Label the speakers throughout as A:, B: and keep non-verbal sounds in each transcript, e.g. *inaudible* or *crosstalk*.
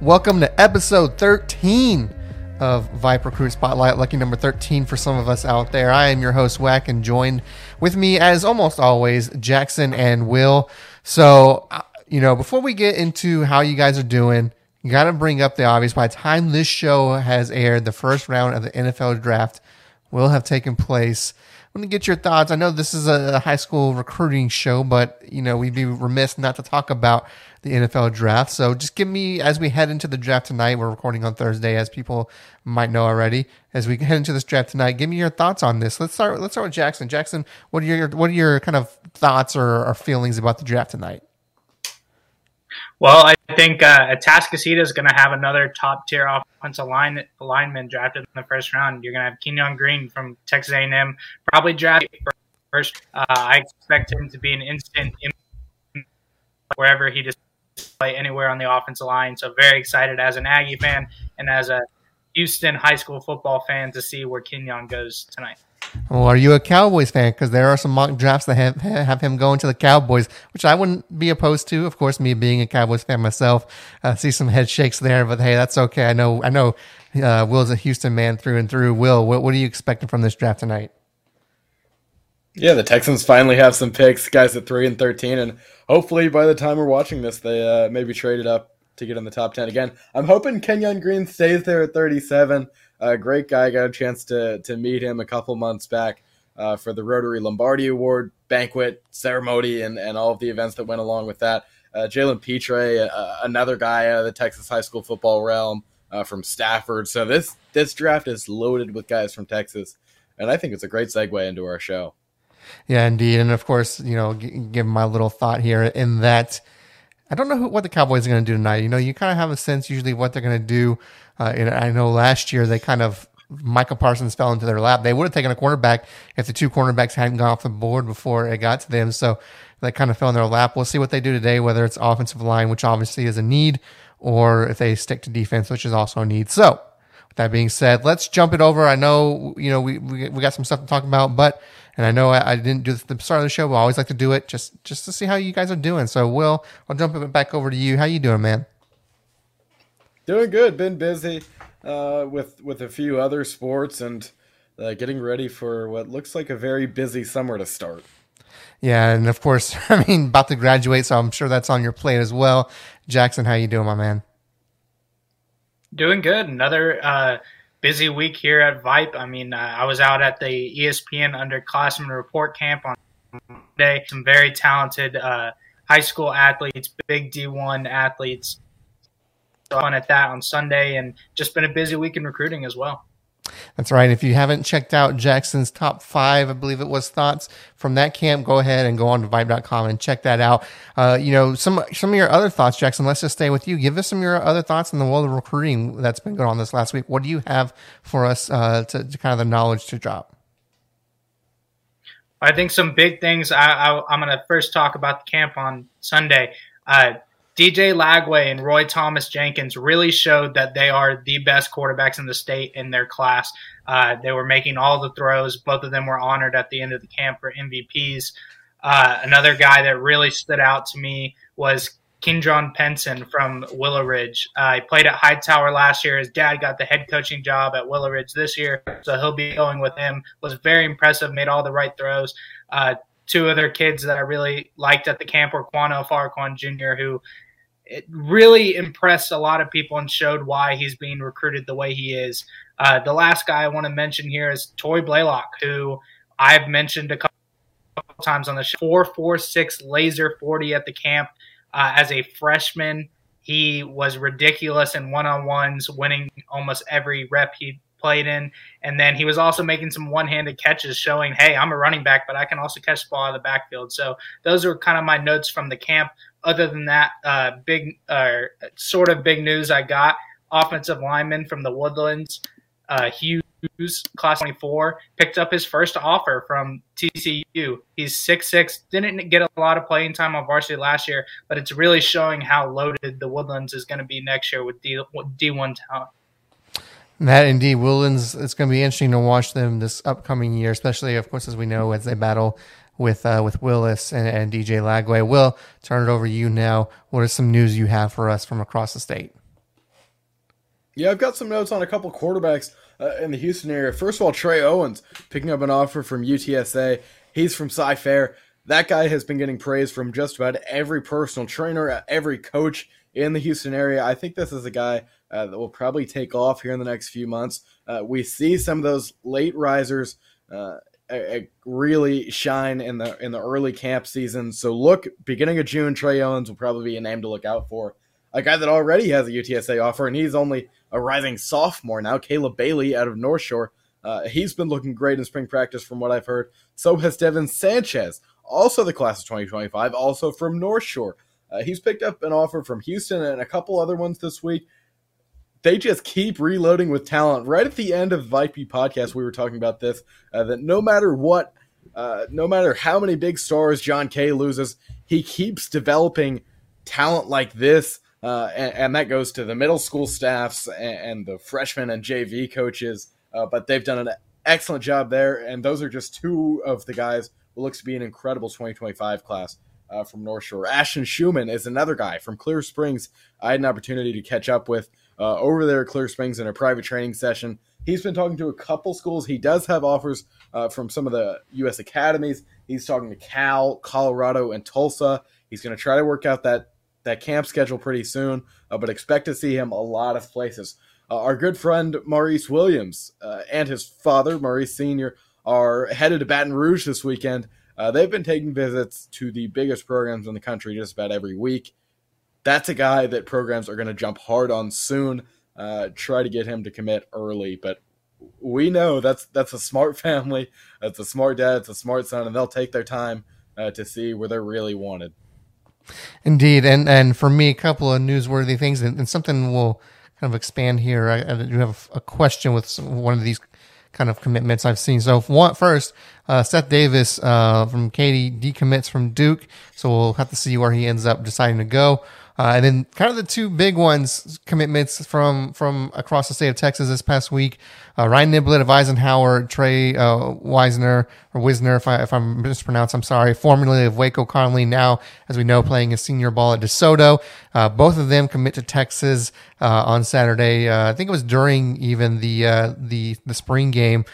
A: Welcome to episode 13 of Viper Recruit Spotlight, lucky number 13 for some of us out there. I am your host, Wack, and joined with me, as almost always, Jackson and Will. So, uh, you know, before we get into how you guys are doing, you got to bring up the obvious. By the time this show has aired, the first round of the NFL draft will have taken place. I me get your thoughts. I know this is a high school recruiting show, but you know we'd be remiss not to talk about the NFL draft. So just give me as we head into the draft tonight. We're recording on Thursday, as people might know already. As we head into this draft tonight, give me your thoughts on this. Let's start. Let's start with Jackson. Jackson, what are your what are your kind of thoughts or, or feelings about the draft tonight?
B: Well, I think uh, Atascocita is going to have another top tier offensive line lineman drafted in the first round. You're going to have Kenyon Green from Texas A&M, probably drafted first. Uh, I expect him to be an instant wherever he just play anywhere on the offensive line. So very excited as an Aggie fan and as a Houston high school football fan to see where Kenyon goes tonight.
A: Well, are you a Cowboys fan? Because there are some mock drafts that have, have him going to the Cowboys, which I wouldn't be opposed to. Of course, me being a Cowboys fan myself, uh, see some head shakes there, but hey, that's okay. I know, I know, uh, Will's a Houston man through and through. Will, what, what are you expecting from this draft tonight?
C: Yeah, the Texans finally have some picks, guys at three and thirteen, and hopefully by the time we're watching this, they uh, maybe traded up to get in the top ten again. I'm hoping Kenyon Green stays there at 37. A great guy. Got a chance to to meet him a couple months back uh, for the Rotary Lombardi Award banquet ceremony and and all of the events that went along with that. Uh, Jalen Pitre, uh, another guy out of the Texas high school football realm uh, from Stafford. So this this draft is loaded with guys from Texas, and I think it's a great segue into our show.
A: Yeah, indeed. And of course, you know, g- give my little thought here in that I don't know who, what the Cowboys are going to do tonight. You know, you kind of have a sense usually what they're going to do. Uh, and I know last year they kind of Micah Parsons fell into their lap. They would have taken a quarterback if the two cornerbacks hadn't gone off the board before it got to them. So they kind of fell in their lap. We'll see what they do today, whether it's offensive line, which obviously is a need, or if they stick to defense, which is also a need. So with that being said, let's jump it over. I know, you know, we, we, we got some stuff to talk about, but and I know I, I didn't do this at the start of the show, but I always like to do it just just to see how you guys are doing. So, Will, I'll jump it back over to you. How you doing, man?
C: Doing good. Been busy uh, with with a few other sports and uh, getting ready for what looks like a very busy summer to start.
A: Yeah, and of course, *laughs* I mean, about to graduate, so I'm sure that's on your plate as well. Jackson, how you doing, my man?
B: Doing good. Another uh, busy week here at VYPE. I mean, uh, I was out at the ESPN underclassmen report camp on Monday. Some very talented uh, high school athletes, big D1 athletes. Fun at that on Sunday, and just been a busy week in recruiting as well.
A: That's right. If you haven't checked out Jackson's top five, I believe it was thoughts from that camp, go ahead and go on to vype.com and check that out. Uh, you know, some, some of your other thoughts, Jackson, let's just stay with you. Give us some of your other thoughts in the world of recruiting that's been going on this last week. What do you have for us, uh, to, to kind of the knowledge to drop?
B: I think some big things. I, am going to first talk about the camp on Sunday. Uh, DJ Lagway and Roy Thomas Jenkins really showed that they are the best quarterbacks in the state in their class. Uh, they were making all the throws. Both of them were honored at the end of the camp for MVPs. Uh, another guy that really stood out to me was Kindron Penson from Willow Ridge. Uh, he played at Hightower last year. His dad got the head coaching job at Willow Ridge this year, so he'll be going with him. Was very impressive, made all the right throws. Uh, two other kids that I really liked at the camp were Quano Farquan Jr., who it really impressed a lot of people and showed why he's being recruited the way he is. Uh, the last guy I want to mention here is Tory Blaylock, who I've mentioned a couple times on the show. Four four six laser forty at the camp uh, as a freshman. He was ridiculous in one on ones, winning almost every rep he played in. And then he was also making some one handed catches, showing, hey, I'm a running back, but I can also catch the ball out of the backfield. So those are kind of my notes from the camp. Other than that, uh, big, uh, sort of big news I got offensive lineman from the Woodlands, uh, Hughes, class 24, picked up his first offer from TCU. He's 6'6, didn't get a lot of playing time on varsity last year, but it's really showing how loaded the Woodlands is going to be next year with D, D1 talent.
A: That indeed, Woodlands. It's going to be interesting to watch them this upcoming year, especially, of course, as we know, as they battle with uh, with Willis and, and DJ Lagway. Will turn it over to you now. What are some news you have for us from across the state?
C: Yeah, I've got some notes on a couple quarterbacks uh, in the Houston area. First of all, Trey Owens picking up an offer from UTSA. He's from Cy Fair. That guy has been getting praise from just about every personal trainer, every coach in the Houston area. I think this is a guy uh, that will probably take off here in the next few months. Uh, we see some of those late risers uh, really shine in the in the early camp season. So look, beginning of June, Trey Owens will probably be a name to look out for. A guy that already has a UTSA offer, and he's only a rising sophomore now. Caleb Bailey out of North Shore. Uh, he's been looking great in spring practice, from what I've heard. So has Devin Sanchez, also the class of 2025, also from North Shore. Uh, he's picked up an offer from Houston and a couple other ones this week. They just keep reloading with talent. Right at the end of VP podcast, we were talking about this uh, that no matter what, uh, no matter how many big stars Jon Kay loses, he keeps developing talent like this. Uh, and, and, that goes to the middle school staffs and, and the freshmen and JV coaches. Uh, but they've done an excellent job there. And those are just two of the guys who looks to be an incredible 2025 class uh, from North Shore. Ashton Schumann is another guy from Clear Springs. I had an opportunity to catch up with uh, over there at Clear Springs in a private training session. He's been talking to a couple schools. He does have offers uh, from some of the U.S. academies. He's talking to Cal, Colorado, and Tulsa. He's going to try to work out that that camp schedule pretty soon, uh, but expect to see him a lot of places. Uh, our good friend Maurice Williams uh, and his father, Maurice Sr., are headed to Baton Rouge this weekend uh, they've been taking visits to the biggest programs in the country just about every week. That's a guy that programs are going to jump hard on soon. Uh, try to get him to commit early, but we know that's that's a smart *laughs* family, that's a smart dad, it's a smart son, and they'll take their time uh, to see where they're really wanted.
A: Indeed, and and for me, a couple of newsworthy things, and, and something we'll kind of expand here. I, I do have a question with some, one of these kind of commitments I've seen. So one, first, uh, Seth Davis uh, from Katy decommits from Duke, so we'll have to see where he ends up deciding to go. Uh, and then kind of the two big ones commitments from from across the state of Texas this past week. Uh, Ryan Niblett of Eisenhower, Trey uh, or Wisner, if, I, if I'm mispronounced, I'm sorry. Formerly of Waco Connally, now as we know playing a senior ball at DeSoto. Uh, both of them commit to Texas uh, on Saturday. Uh, I think it was during even the uh, the the spring game.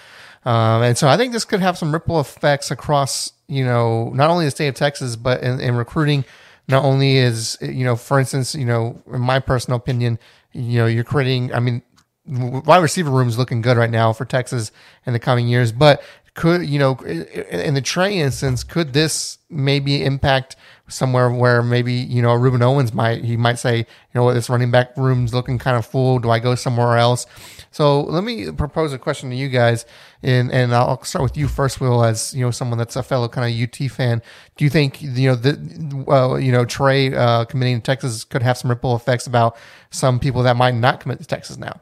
A: Um, and so I think this could have some ripple effects across, you know, not only the state of Texas, but in, in recruiting not only is you know, for instance, you know, in my personal opinion, you know, you're creating. I mean, wide receiver room is looking good right now for Texas in the coming years, but could you know, in the Trey instance, could this maybe impact somewhere where maybe you know Rueben Owens might he might say you know what this running back room's looking kind of full. Do I go somewhere else? So let me propose a question to you guys, and and I'll start with you first, Will, as you know someone that's a fellow kind of UT fan. Do you think you know the uh, you know Trey uh, committing to Texas could have some ripple effects about some people that might not commit to Texas now?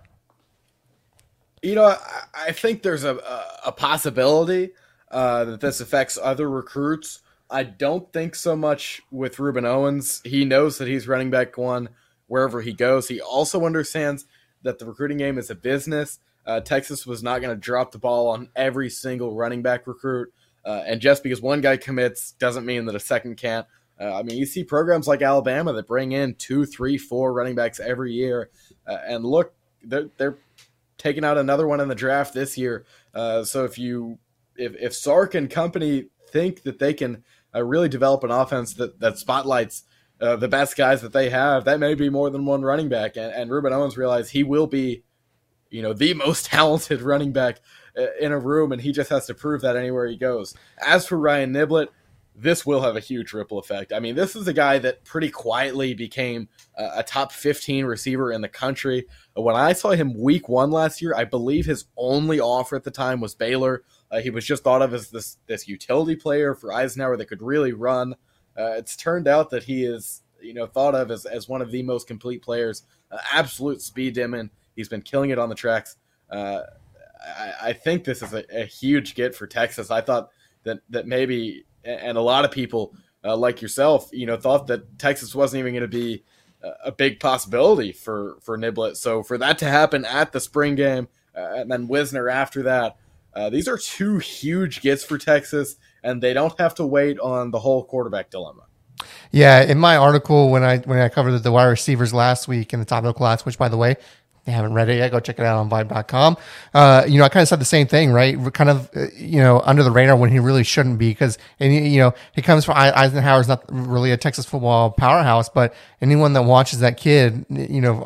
C: You know, I, I think there's a a, possibility uh, that this affects other recruits. I don't think so much with Rueben Owens. He knows that he's running back one wherever he goes. He also understands that the recruiting game is a business. Uh, Texas was not going to drop the ball on every single running back recruit. Uh, and just because one guy commits doesn't mean that a second can't. Uh, I mean, you see programs like Alabama that bring in two, three, four running backs every year. Uh, and look, they're, they're taking out another one in the draft this year. Uh, so if you, if, if Sark and company think that they can uh, really develop an offense that that spotlights uh, the best guys that they have. That may be more than one running back, and, and Rueben Owens realized he will be, you know, the *laughs* most talented running back uh, in a room, and he just has to prove that anywhere he goes. As for Ryan Niblett, this will have a huge ripple effect. I mean, this is a guy that pretty quietly became a, top 15 receiver in the country. When I saw him week one last year, I believe his only offer at the time was Baylor. Uh, he was just thought of as this this utility player for Eisenhower that could really run. Uh, it's turned out that he is you know thought of as, as one of the most complete players. Uh, absolute speed demon. He's been killing it on the tracks. Uh, I, I, think this is a, a, huge get for Texas. I thought that that maybe and a lot of people uh, like yourself, you know, thought that Texas wasn't even going to be a big possibility for for Niblett. So for that to happen at the spring game uh, and then Wisner after that. Uh, these are two huge gets for Texas, and they don't have to wait on the whole quarterback dilemma.
A: Yeah, in my article when I when I covered the wide receivers last week in the top of the class, which by the way, haven't read it yet, go check it out on vype.com. Uh, you know, I kind of said the same thing, right? We're kind of, uh, you know, under the radar when he really shouldn't be because, and you know, he comes from Eisenhower's not really a Texas football powerhouse, but anyone that watches that kid, you know,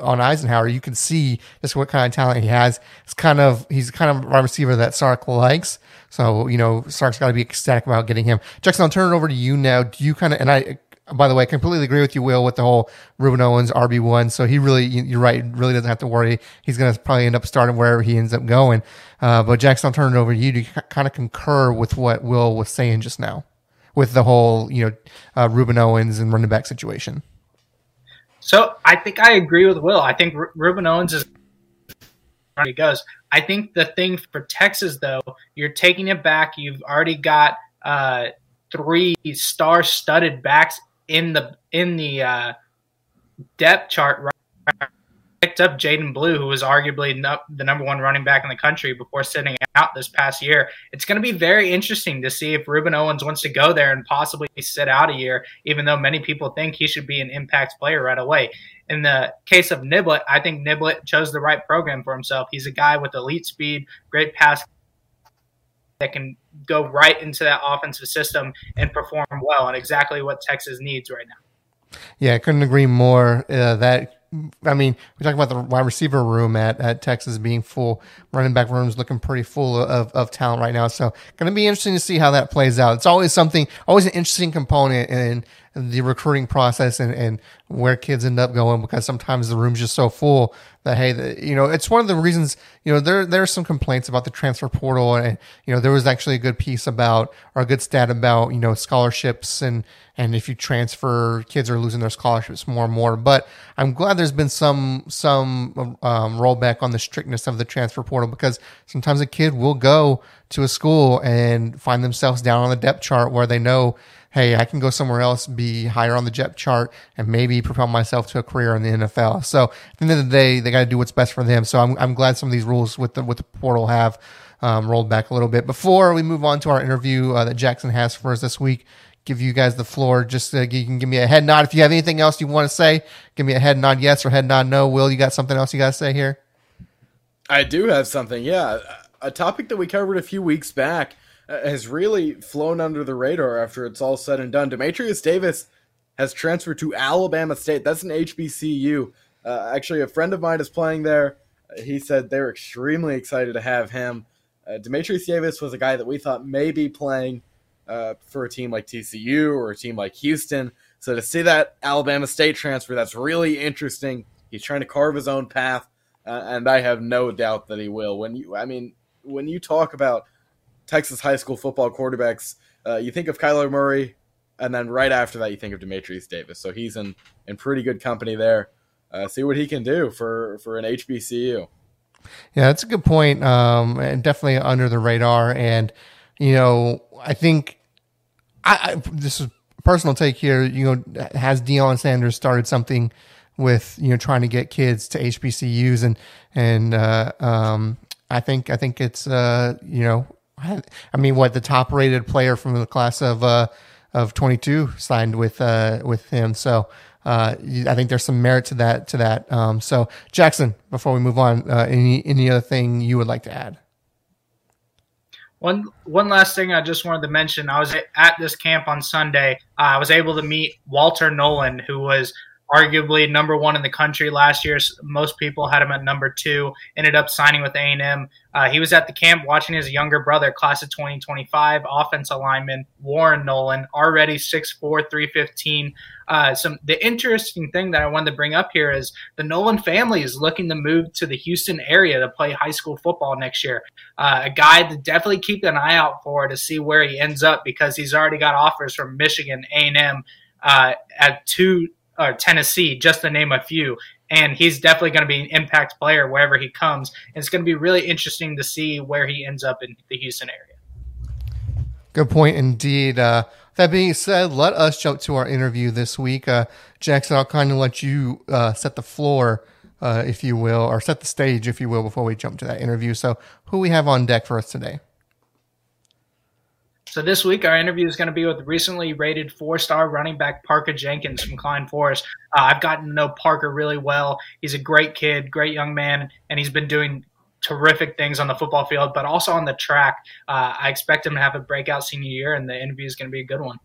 A: on Eisenhower, you can see just what kind of talent he has. It's kind of, he's kind of a receiver that Sark likes. So, you know, Sark's got to be ecstatic about getting him. Jackson, I'll turn it over to you now. Do you kind of, and I, by the way, I completely agree with you, Will, with the whole Rueben Owens RB one. So he really, you're right, really doesn't have to worry. He's going to probably end up starting wherever he ends up going. Uh, but Jackson, I'll turn it over to you to kind of concur with what Will was saying just now, with the whole, you know, uh, Rueben Owens and running back situation.
B: So I think I agree with Will. I think R- Rueben Owens is he goes. I think the thing for Texas though, you're taking it back. You've already got uh, three star-studded backs in the in the uh, depth chart right, picked up Jaydon Blue, who was arguably no, the number one running back in the country before sitting out this past year. It's going to be very interesting to see if Rueben Owens wants to go there and possibly sit out a year, even though many people think he should be an impact player right away. In the case of Niblett, I think Niblett chose the right program for himself. He's a guy with elite speed, great pass that can go right into that offensive system and perform well, and exactly what Texas needs right now.
A: Yeah, I couldn't agree more. Uh, that I mean, we talk about the wide receiver room at, at Texas being full. Running back room's looking pretty full of, of talent right now. So, going to be interesting to see how that plays out. It's always something, always an interesting component in the recruiting process and, and where kids end up going because sometimes the room's just so full that hey, the, you know, it's one of the reasons. You know, there there are some complaints about the transfer portal, and you know, there was actually a good piece about or a good stat about you know scholarships and and if you transfer, kids are losing their scholarships more and more. But I'm glad there's been some some um, rollback on the strictness of the transfer portal because sometimes a kid will go to a school and find themselves down on the depth chart where they know hey, I can go somewhere else, be higher on the depth chart, and maybe propel myself to a career in the NFL. So at the end of the day, they got to do what's best for them. So I'm, I'm glad some of these rules with the with the portal have um, rolled back a little bit. Before we move on to our interview uh, that Jackson has for us this week, give you guys the floor. Just uh, you can give me a head nod if you have anything else you want to say. Give me a head nod yes or head nod no. Will you got something else you got to say here?
C: I do have something. Yeah, a topic that we covered a few weeks back has really flown under the radar after it's all said and done. Dematrius Davis has transferred to Alabama State. That's an HBCU. Uh, actually, a friend of mine is playing there. He said they're extremely excited to have him. Uh, Dematrius Davis was a guy that we thought may be playing uh, for a team like TCU or a team like Houston. So to see that Alabama State transfer, that's really interesting. He's trying to carve his own path, uh, and I have no doubt that he will. When you, I mean, when you talk about Texas high school football quarterbacks, uh, you think of Kyler Murray, and then right after that, you think of Dematrius Davis. So he's in in pretty good company there. Uh, see what he can do for for an HBCU.
A: Yeah, that's a good point. Um, and definitely under the radar. And you know, I think I, I this is personal take here. You know, has Deion Sanders started something with you know trying to get kids to HBCUs and and uh, um, I think I think it's uh, you know I mean, what the top rated player from the class of uh, of 22 signed with uh, with him. So uh, I think there's some merit to that to that. Um, so Jackson, before we move on, uh, any any other thing you would like to add?
B: One one last thing I just wanted to mention. I was at this camp on Sunday. Uh, I was able to meet Walter Nolan, who was arguably number one in the country last year. Most people had him at number two. Ended up signing with A&M. Uh, he was at the camp watching his younger brother, class of 2025, offense lineman Warren Nolan, already 6'4", 315. Uh, some the interesting thing that I wanted to bring up here is the Nolan family is looking to move to the Houston area to play high school football next year. Uh, a guy to definitely keep an eye out for to see where he ends up because he's already got offers from Michigan, A&M, uh, at two or Tennessee, just to name a few. And he's definitely going to be an impact player wherever he comes. And it's going to be really interesting to see where he ends up in the Houston area.
A: Good point indeed. Uh, that being said, let us jump to our interview this week. Uh, Jackson, I'll kind of let you uh, set the floor uh, if you will, or set the stage, if you will, before we jump to that interview. So, who we have on deck for us today?
B: So this week, our interview is going to be with recently rated four-star running back Parker Jenkins from Klein Forest. Uh, I've gotten to know Parker really well. He's a great kid, great young man, and he's been doing terrific things on the football field, but also on the track. Uh, I expect him to have a breakout senior year, and the interview is going to be a good one.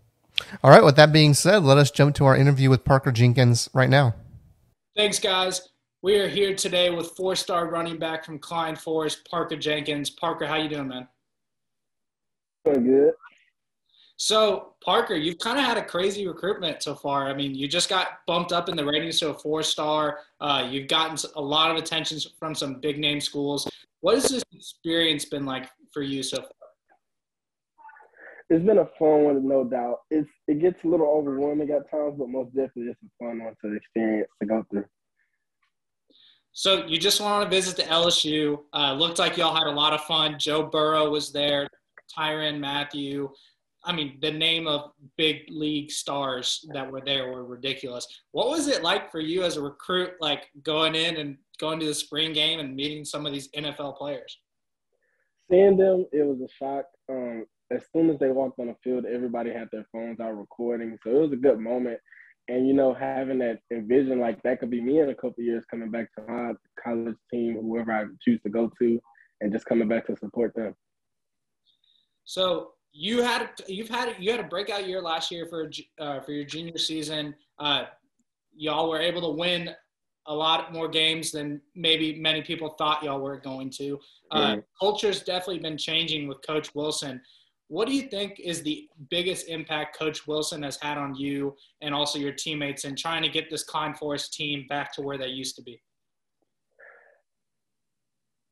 A: All right. With that being said, let us jump to our interview with Parker Jenkins right now.
B: Thanks, guys. We are here today with four-star running back from Klein Forest, Parker Jenkins. Parker, how you doing, man?
D: Good.
B: So, Parker, you've kind of had a crazy recruitment so far. I mean, you just got bumped up in the ratings to a four star. Uh, you've gotten a lot of attention from some big name schools. What has this experience been like for you so far?
D: It's been a fun one, no doubt. It's it gets a little overwhelming at times, but most definitely it's a fun one to experience to go through.
B: So you just went on a visit to LSU. Uh, looked like y'all had a lot of fun. Joe Burrow was there. Tyrann Mathieu. I mean, the name of big league stars that were there were ridiculous. What was it like for you as a recruit, like going in and going to the spring game and meeting some of these NFL players?
D: Seeing them, it was a shock. Um, as soon as they walked on the field, everybody had their phones out recording, so it was a good moment. And you know, having that vision like that could be me in a couple years coming back to my college team, whoever I choose to go to, and just coming back to support them.
B: So you had you've had you had a breakout year last year for uh, for your junior season. Uh, y'all were able to win a lot more games than maybe many people thought y'all were going to. Uh, mm-hmm. Culture's definitely been changing with Coach Wilson. What do you think is the biggest impact Coach Wilson has had on you and also your teammates in trying to get this Klein Forest team back to where they used to be?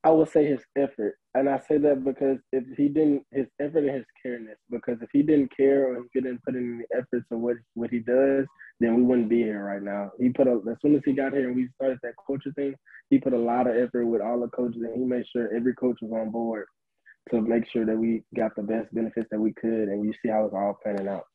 D: I would say his effort. And I say that because if he didn't, his effort and his careness, because if he didn't care or he didn't put in the efforts of what, what he does, then we wouldn't be here right now. He put a, as soon as he got here and we started that culture thing, he put a lot of effort with all the coaches and he made sure every coach was on board to make sure that we got the best benefits that we could. And you see how it's all panning out.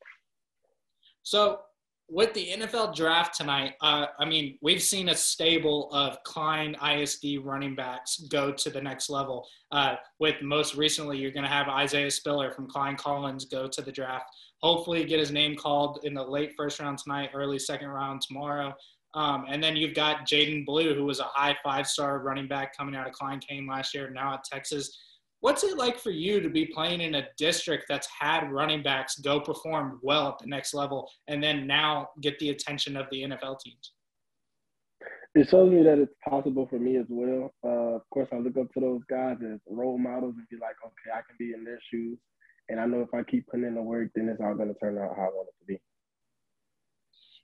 B: So with the NFL draft tonight, uh, I mean, we've seen a stable of Klein ISD running backs go to the next level. Uh, with most recently, you're going to have Isaiah Spiller from Klein Collins go to the draft. Hopefully, get his name called in the late first round tonight, early second round tomorrow. Um, and then you've got Jaydon Blue, who was a high five star running back coming out of Klein Cain last year, now at Texas. What's it like for you to be playing in a district that's had running backs go perform well at the next level and then now get the attention of the NFL teams?
D: It shows me that it's possible for me as well. Uh, of course, I look up to those guys as role models and be like, okay, I can be in their shoes. And I know if I keep putting in the work, then it's all going to turn out how I want it to be.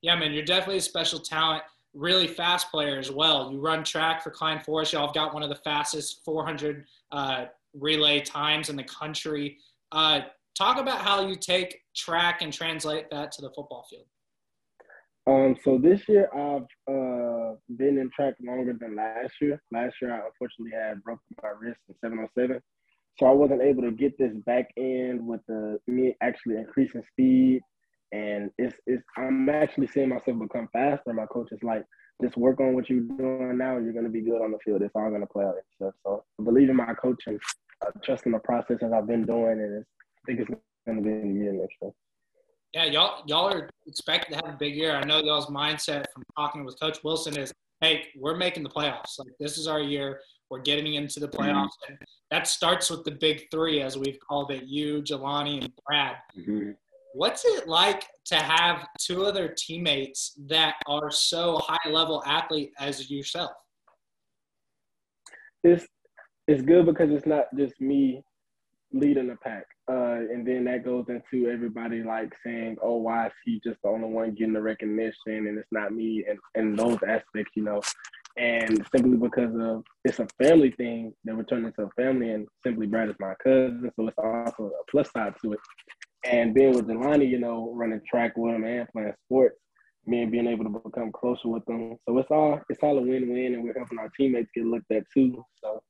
B: Yeah, man, you're definitely a special talent really fast player as well. You run track for Klein Forest. Y'all have got one of the fastest 400 uh, relay times in the country. Uh, talk about how you take track and translate that to the football field.
D: Um, so this year I've uh, been in track longer than last year. Last year I unfortunately had broken my wrist in 707. So I wasn't able to get this back end with the me actually increasing speed. And it's, it's I'm actually seeing myself become faster. My coach is like, just work on what you're doing now. You're going to be good on the field. It's all going to play out itself. So I believe in my coaching uh, trusting the process as I've been doing, and I think it's going to be a year next year.
B: Yeah, y'all y'all are expected to have a big year. I know y'all's mindset from talking with Coach Wilson is, hey, we're making the playoffs. Like this is our year. We're getting into the mm-hmm. playoffs, mm-hmm. and that starts with the big three, as we've called it: you, Jelani, and Brad. Mm-hmm. What's it like to have two other teammates that are so high level athlete as yourself?
D: It's it's good because it's not just me leading the pack. Uh, and then that goes into everybody like saying, oh, why is he just the only one getting the recognition and it's not me and, and those aspects, you know. And simply because of it's a family thing that we're turning into a family and simply Brad is my cousin, so it's also a plus side to it. And being with Jelani, you know, running track with him and playing sports, me and being able to become closer with them. So it's all it's all a win-win and we're helping our teammates get looked at too. So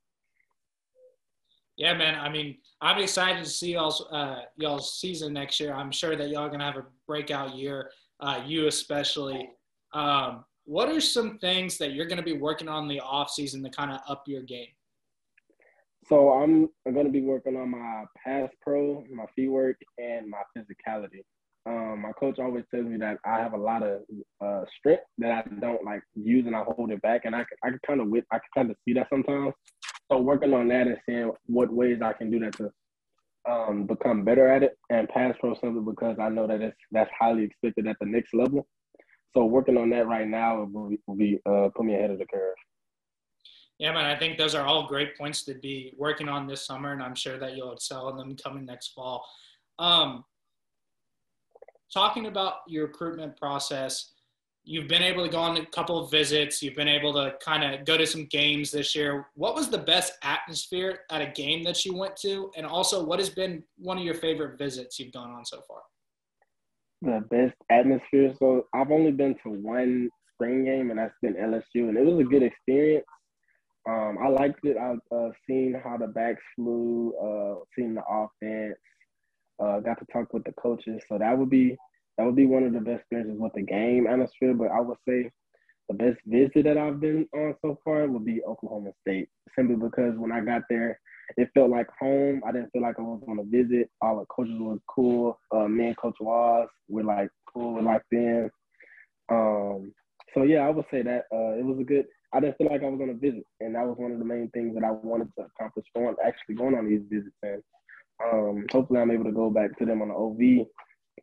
B: yeah, man. I mean, I'm excited to see y'all's uh, y'all's season next year. I'm sure that y'all gonna have a breakout year. Uh, you especially. Um, what are some things that you're to be working on in the off season to kind of up your game?
D: So I'm, going to be working on my pass pro, my feet work, and my physicality. Um, my coach always tells me that I have a lot of uh, strength that I don't like use and I hold it back, and I I can kind of with I can kind of see that sometimes. So working on that and seeing what ways I can do that to um, become better at it and pass pro simply because I know that it's that's highly expected at the next level. So working on that right now will be, will be uh, put me ahead of the curve.
B: Yeah, man, I think those are all great points to be working on this summer, and I'm sure that you'll excel in them coming next fall. Um, talking about your recruitment process, you've been able to go on a couple of visits. You've been able to kind of go to some games this year. What was the best atmosphere at a game that you went to? And also, what has been one of your favorite visits you've gone on so far?
D: The best atmosphere. So I've only been to one spring game, and that's been LSU, and it was a good experience. Um, I liked it. I've uh, seen how the backs flew, uh, seen the offense, uh, got to talk with the coaches. So that would be that would be one of the best experiences with the game atmosphere. But I would say the best visit that I've been on so far would be Oklahoma State, simply because when I got there, it felt like home. I didn't feel like I was on a visit. All the coaches were cool. Uh, me and Coach Waz were like cool, with like them. Um, so yeah, I would say that uh, it was a good. I didn't feel like I was on a visit, and that was one of the main things that I wanted to accomplish going actually going on these visits. And um, hopefully, I'm able to go back to them on the OV.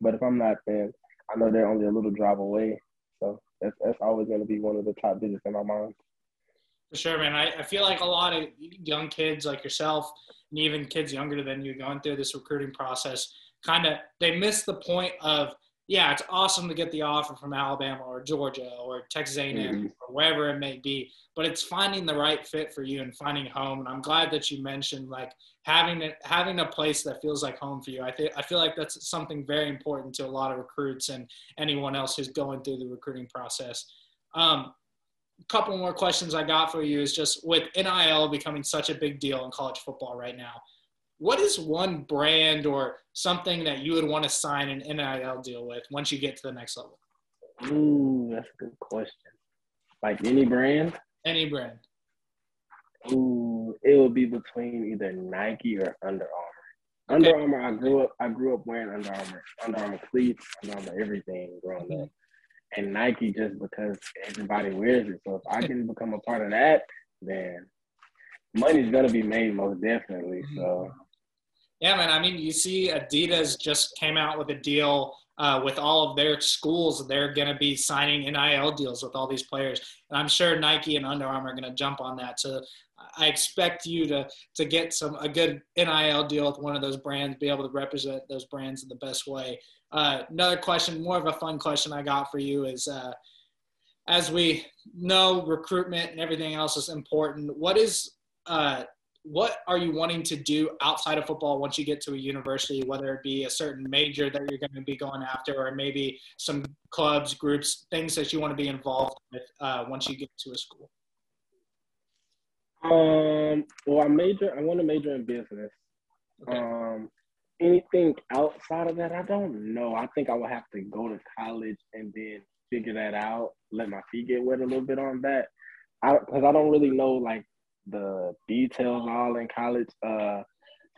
D: But if I'm not, then I know they're only a little drive away. So that's that's always going to be one of the top visits in my mind.
B: For sure, man. I, I feel like a lot of young kids like yourself, and even kids younger than you, going through this recruiting process, kind of they miss the point of yeah, it's awesome to get the offer from Alabama or Georgia or Texas A&M mm-hmm. or wherever it may be, but it's finding the right fit for you and finding home. And I'm glad that you mentioned like having it, having a place that feels like home for you. I think I feel like that's something very important to a lot of recruits and anyone else who's going through the recruiting process. Um, a couple more questions I got for you is just with NIL becoming such a big deal in college football right now what is one brand or something that you would want to sign an NIL deal with once you get to the next level?
D: Ooh, that's a good question. Like any brand?
B: Any brand.
D: Ooh, it would be between either Nike or Under Armour. Okay. Under Armour, I grew up. I grew up wearing Under Armour, Under Armour cleats, Under Armour everything growing up, and Nike just because everybody wears it. So if I can become a part of that, then money's gonna be made most definitely. So
B: yeah, man. I mean, you see, Adidas just came out with a deal uh, with all of their schools. They're going to be signing NIL deals with all these players, and I'm sure Nike and Under Armour are going to jump on that. So I expect you to to get some a good NIL deal with one of those brands, be able to represent those brands in the best way. Uh, another question, more of a fun question I got for you is. Uh, as we know, recruitment and everything else is important. What is uh, what are you wanting to do outside of football once you get to a university, whether it be a certain major that you're going to be going after, or maybe some clubs, groups, things that you want to be involved with uh, once you get to a school?
D: Um, well, I major. I want to major in business. Okay. Um, anything outside of that, I don't know. I think I would have to go to college and then figure that out. Let my feet get wet a little bit on that. I because I don't really know like the details all in college. Uh,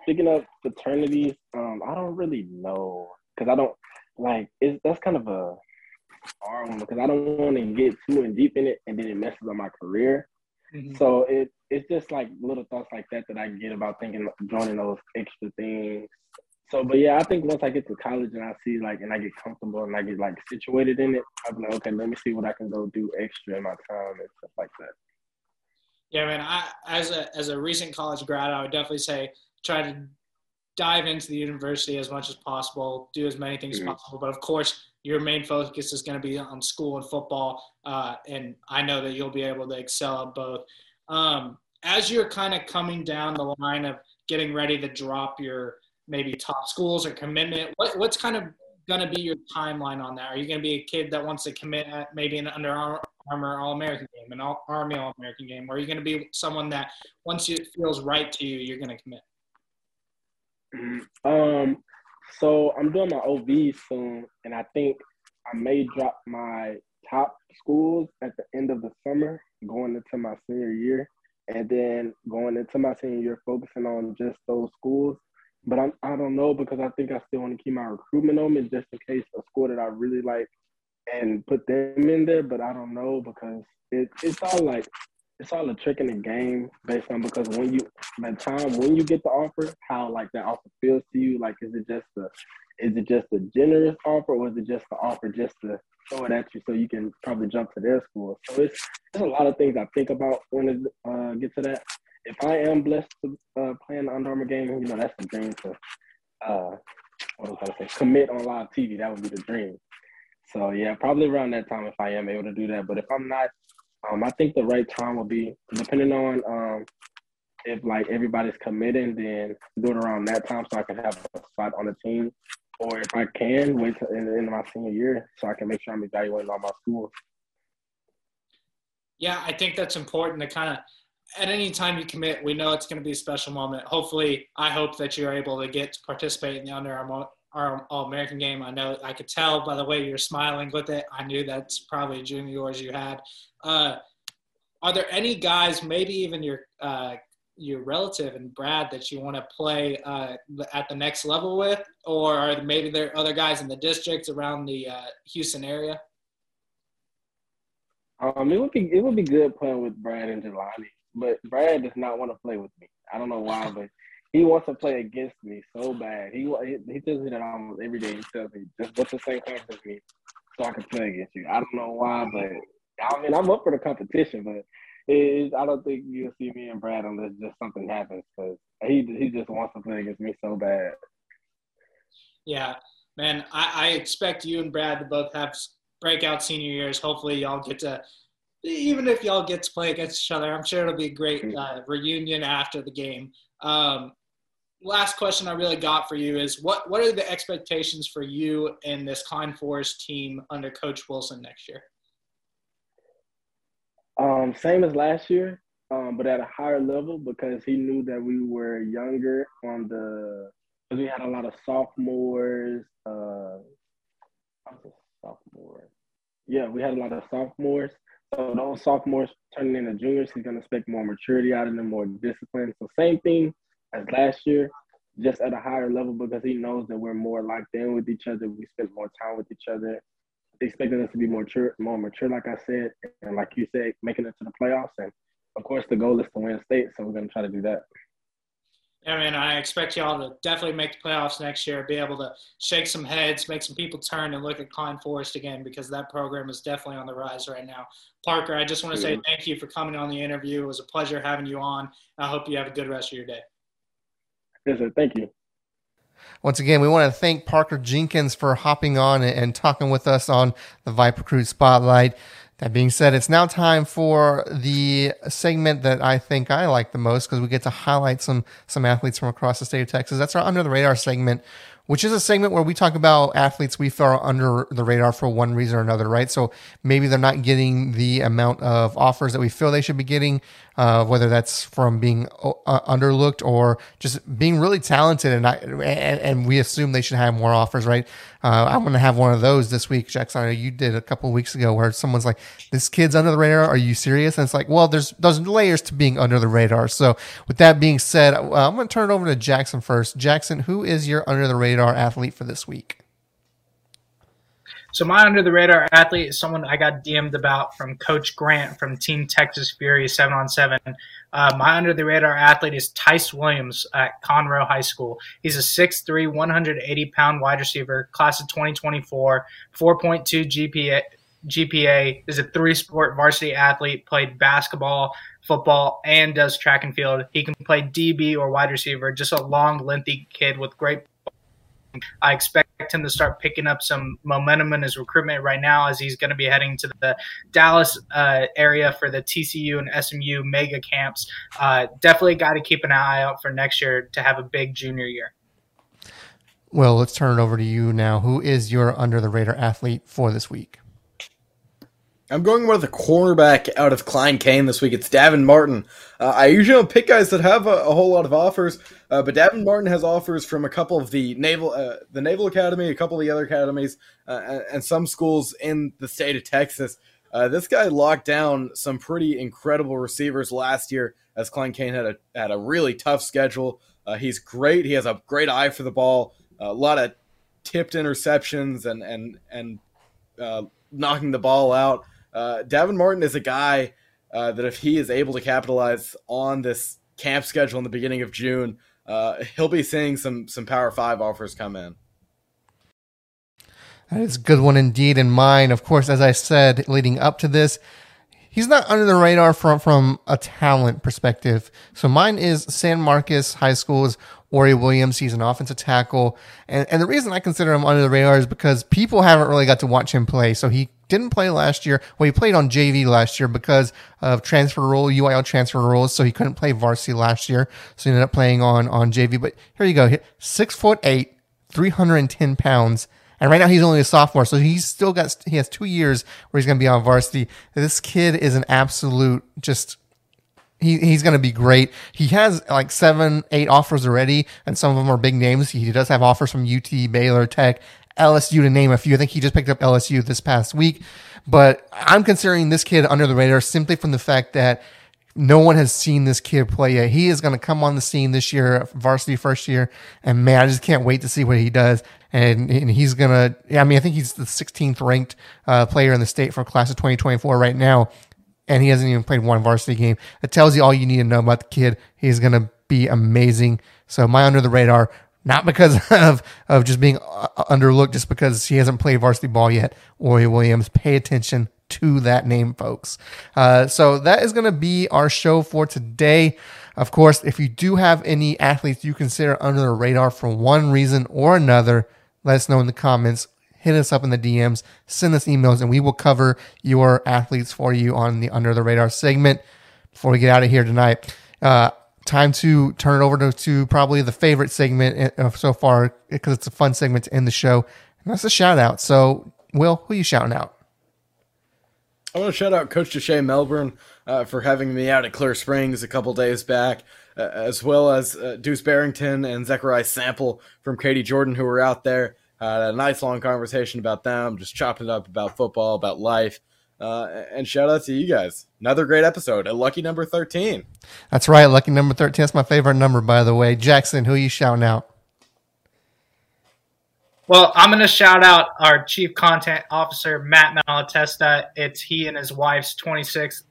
D: speaking of fraternities, um, I don't really know because I don't like it's that's kind of a hard one because I don't want to get too in deep in it and then it messes up my career. Mm-hmm. So it it's just like little thoughts like that that I get about thinking joining those extra things. So, but yeah, I think once I get to college and I see like and I get comfortable and I get like situated in it, I'm like, okay, let me see what I can go do extra in my time and stuff like that.
B: Yeah, man. I as a as a recent college grad, I would definitely say try to dive into the university as much as possible, do as many things mm-hmm. as possible. But of course, your main focus is going to be on school and football, uh, and I know that you'll be able to excel at both. Um, as you're kind of coming down the line of getting ready to drop your maybe top schools or commitment, what, what's kind of going to be your timeline on that? Are you going to be a kid that wants to commit at maybe an Under Armour All American game, an all, Army All American game? Or are you going to be someone that once it feels right to you, you're going to commit?
D: Um, so I'm doing my OV soon, and I think I may drop my top schools at the end of the summer, going into my senior year, and then going into my senior year, focusing on just those schools. But I'm, I don't know because I think I still want to keep my recruitment on me just in case a school that I really like and put them in there. But I don't know because it, it's all like it's all a trick in the game based on because when you the time when you get the offer, how like that offer feels to you. Like is it just a is it just a generous offer or is it just the offer just to throw it at you so you can probably jump to their school? So it's there's a lot of things I think about when it uh, get to that. If I am blessed to uh, play in the Under Armour game, you know that's the dream to uh, what was I to say commit on live TV. That would be the dream. So yeah, probably around that time if I am able to do that. But if I'm not, um, I think the right time will be depending on um, if like everybody's committing, then do it around that time so I can have a spot on the team. Or if I can wait the end of my senior year so I can make sure I'm evaluating all my schools.
B: Yeah, I think that's important to kind of at any time you commit, we know it's going to be a special moment. Hopefully, I hope that you're able to get to participate in the Under Armour our All American game. I know I could tell by the way you're smiling with it. I knew that's probably a dream of yours you had. Uh, are there any guys, maybe even your uh, your relative and Brad, that you want to play uh, at the next level with, or are maybe there other guys in the districts around the uh, Houston area?
D: Um, it would be it would be good playing with Brad and Jelani, but Brad does not want to play with me. I don't know why, *laughs* but he wants to play against me so bad. He he tells me that almost every day. He tells me just what's the same conference as me, so I can play against you. I don't know why, but I mean I'm up for the competition, but it, I don't think you'll see me and Brad unless just something happens because he he just wants to play against me so bad.
B: Yeah, man, I, I expect you and Brad to both have breakout senior years. Hopefully, y'all get to even if y'all get to play against each other, I'm sure it'll be a great mm. uh, reunion after the game. Um, last question I really got for you is what what are the expectations for you and this Klein Forest team under Coach Wilson next year?
D: Um, same as last year, um, but at a higher level because he knew that we were younger on the because we had a lot of sophomores. Uh, sophomore. Yeah, we had a lot of sophomores. So those sophomores turning into juniors, he's gonna expect more maturity out of them, more discipline. So same thing as last year, just at a higher level because he knows that we're more locked in with each other. We spend more time with each other. Expecting us to be more mature, more mature, like I said, and like you said, making it to the playoffs. And of course, the goal is to win state, so we're gonna try to do that.
B: I mean, I expect y'all to definitely make the playoffs next year, be able to shake some heads, make some people turn and look at Klein Forest again because that program is definitely on the rise right now. Parker, I just want to say thank you for coming on the interview. It was a pleasure having you on. I hope you have a good rest of your day.
D: Yes, sir. Thank you.
A: Once again, we want to thank Parker Jenkins for hopping on and talking with us on the Viper Recruit Spotlight. That being said, it's now time for the segment that I think I like the most because we get to highlight some some athletes from across the state of Texas. That's our under the radar segment which is a segment where we talk about athletes we feel are under the radar for one reason or another, right? So maybe they're not getting the amount of offers that we feel they should be getting, uh, whether that's from being uh, underlooked or just being really talented, and, I, and, and we assume they should have more offers, right? Uh, I'm going to have one of those this week, Jackson. I know you did a couple weeks ago where someone's like, "This kid's under the radar. Are you serious?" And it's like, well, there's there's layers to being under the radar. So with that being said, uh, I'm going to turn it over to Jackson first. Jackson, who is your under the radar athlete for this week?
B: So my under the radar athlete is someone I got DM'd about from Coach Grant from Team Texas Fury seven on seven. Uh, my under the radar athlete is Tice Williams at Conroe High School. He's a 6'3", 180 pound wide receiver, class of 2024, 4.2 GPA. GPA is a three sport varsity athlete, played basketball, football, and does track and field. He can play DB or wide receiver, just a long, lengthy kid with great I expect him to start picking up some momentum in his recruitment right now as he's going to be heading to the Dallas uh, area for the TCU and SMU mega camps. Uh, definitely got to keep an eye out for next year to have a big junior year.
A: Well, let's turn it over to you now. Who is your under the radar athlete for this week?
C: I'm going with a cornerback out of Klein Cain this week. It's Davin Martin. Uh, I usually don't pick guys that have a, a whole lot of offers, uh, but Davin Martin has offers from a couple of the naval, uh, the Naval Academy, a couple of the other academies, uh, and, some schools in the state of Texas. Uh, this guy locked down some pretty incredible receivers last year, as Klein Cain had a had a really tough schedule. Uh, he's great. He has a great eye for the ball. A lot of tipped interceptions and and and knocking the ball out. Uh, Davin Martin is a guy uh, that if he is able to capitalize on this camp schedule in the beginning of June, uh, he'll be seeing some some Power Five offers come in.
A: That is a good one indeed. And mine, of course, as I said leading up to this, he's not under the radar from from a talent perspective. So mine is San Marcos High School's Ori Williams. He's an offensive tackle. And, and the reason I consider him under the radar is because people haven't really got to watch him play. So he didn't play last year. Well, he played on JV last year because of transfer rule, UIL transfer rules. So he couldn't play varsity last year. So he ended up playing on, on JV. But here you go. Six foot eight, 310 pounds. And right now he's only a sophomore, so he's still got he has two years where he's going to be on varsity. This kid is an absolute just he, he's going to be great. He has like seven, eight offers already, and some of them are big names. He does have offers from UT, Baylor, Tech, LSU to name a few. I think he just picked up LSU this past week. But I'm considering this kid under the radar simply from the fact that no one has seen this kid play yet. He is going to come on the scene this year, varsity first year, and man, I just can't wait to see what he does. And, and he's going to, I mean, I think he's the 16th ranked uh, player in the state for class of 2024 right now and he hasn't even played one varsity game. It tells you all you need to know about the kid. He's going to be amazing. So my under the radar, not because *laughs* of of just being uh, underlooked, just because he hasn't played varsity ball yet. Ori Williams, pay attention to that name, folks. Uh, so that is going to be our show for today. Of course, if you do have any athletes you consider under the radar for one reason or another, let us know in the comments hit us up in the DMs, send us emails, and we will cover your athletes for you on the Under the Radar segment. Before we get out of here tonight, uh, time to turn it over to, to probably the favorite segment uh, so far because it's a fun segment to end the show. And that's a shout out. So, Will, who are you shouting out?
C: I want to shout out Coach Deshay Melbourne uh, for having me out at Clear Springs a couple days back, uh, as well as uh, Deuce Barrington and Zechariah Sample from Katy Jordan, who were out there. Had a nice long conversation about them, just chopping it up about football, about life. Uh, and shout out to you guys. Another great episode at lucky number 13.
A: That's right. Lucky number 13. That's my favorite number, by the way. Jackson, who are you shouting out?
B: Well, I'm going to shout out our chief content officer, Matt Malatesta. It's he and his wife's 26th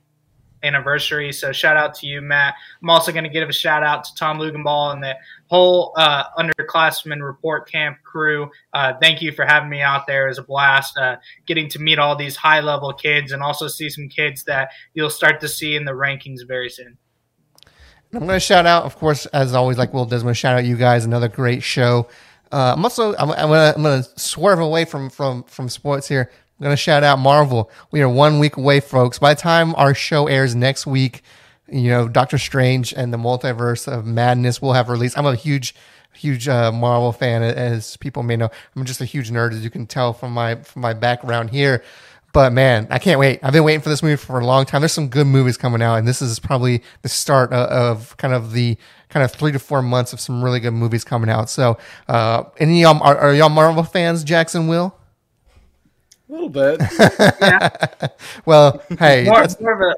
B: anniversary. So shout out to you, Matt. I'm also going to give a shout out to Tom Luginbill and the whole uh, underclassmen report camp crew. Uh, thank you for having me out there. It was a blast uh, getting to meet all these high level kids and also see some kids that you'll start to see in the rankings very soon.
A: I'm going to shout out, of course, as always, like Will to shout out you guys. Another great show. Uh, I'm also I'm, I'm going I'm going to swerve away from from from sports here. I'm going to shout out Marvel. We are one week away, folks. By the time our show airs next week, you know, Doctor Strange and the Multiverse of Madness will have released. I'm a huge, huge uh, Marvel fan, as people may know. I'm just a huge nerd, as you can tell from my from my background here. But man, I can't wait. I've been waiting for this movie for a long time. There's some good movies coming out, and this is probably the start of, of kind of the kind of three to four months of some really good movies coming out. So, uh, any y'all are, are y'all Marvel fans? Jackson will.
C: A little bit.
A: yeah. *laughs* well, hey,
B: more, more, of a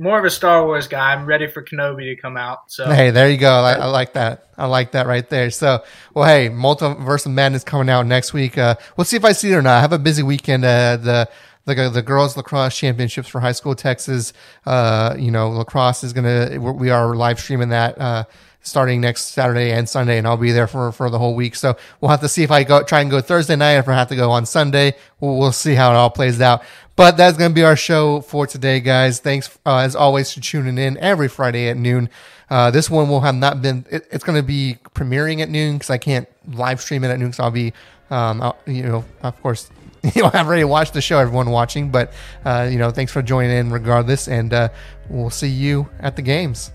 B: more of a Star Wars guy. I'm ready for Kenobi to come out. So
A: hey, there you go. I, I like that. I like that right there. So, well, hey, Multiverse of Madness coming out next week. Uh, we'll see if I see it or not. I have a busy weekend. Uh, the the the girls lacrosse championships for high school Texas. Uh, you know, lacrosse is gonna. We are live streaming that. Starting next Saturday and Sunday, and I'll be there for, for the whole week. So we'll have to see if I go try and go Thursday night, if I have to go on Sunday. We'll, we'll see how it all plays out. But that's going to be our show for today, guys. Thanks uh, as always for tuning in every Friday at noon. Uh, this one will have not been. It, it's going to be premiering at noon because I can't live stream it at noon. So I'll be, um, I'll, you know, of course, *laughs* you know, I've already watched the show. Everyone watching, but uh, you know, thanks for joining in regardless, and uh, we'll see you at the games.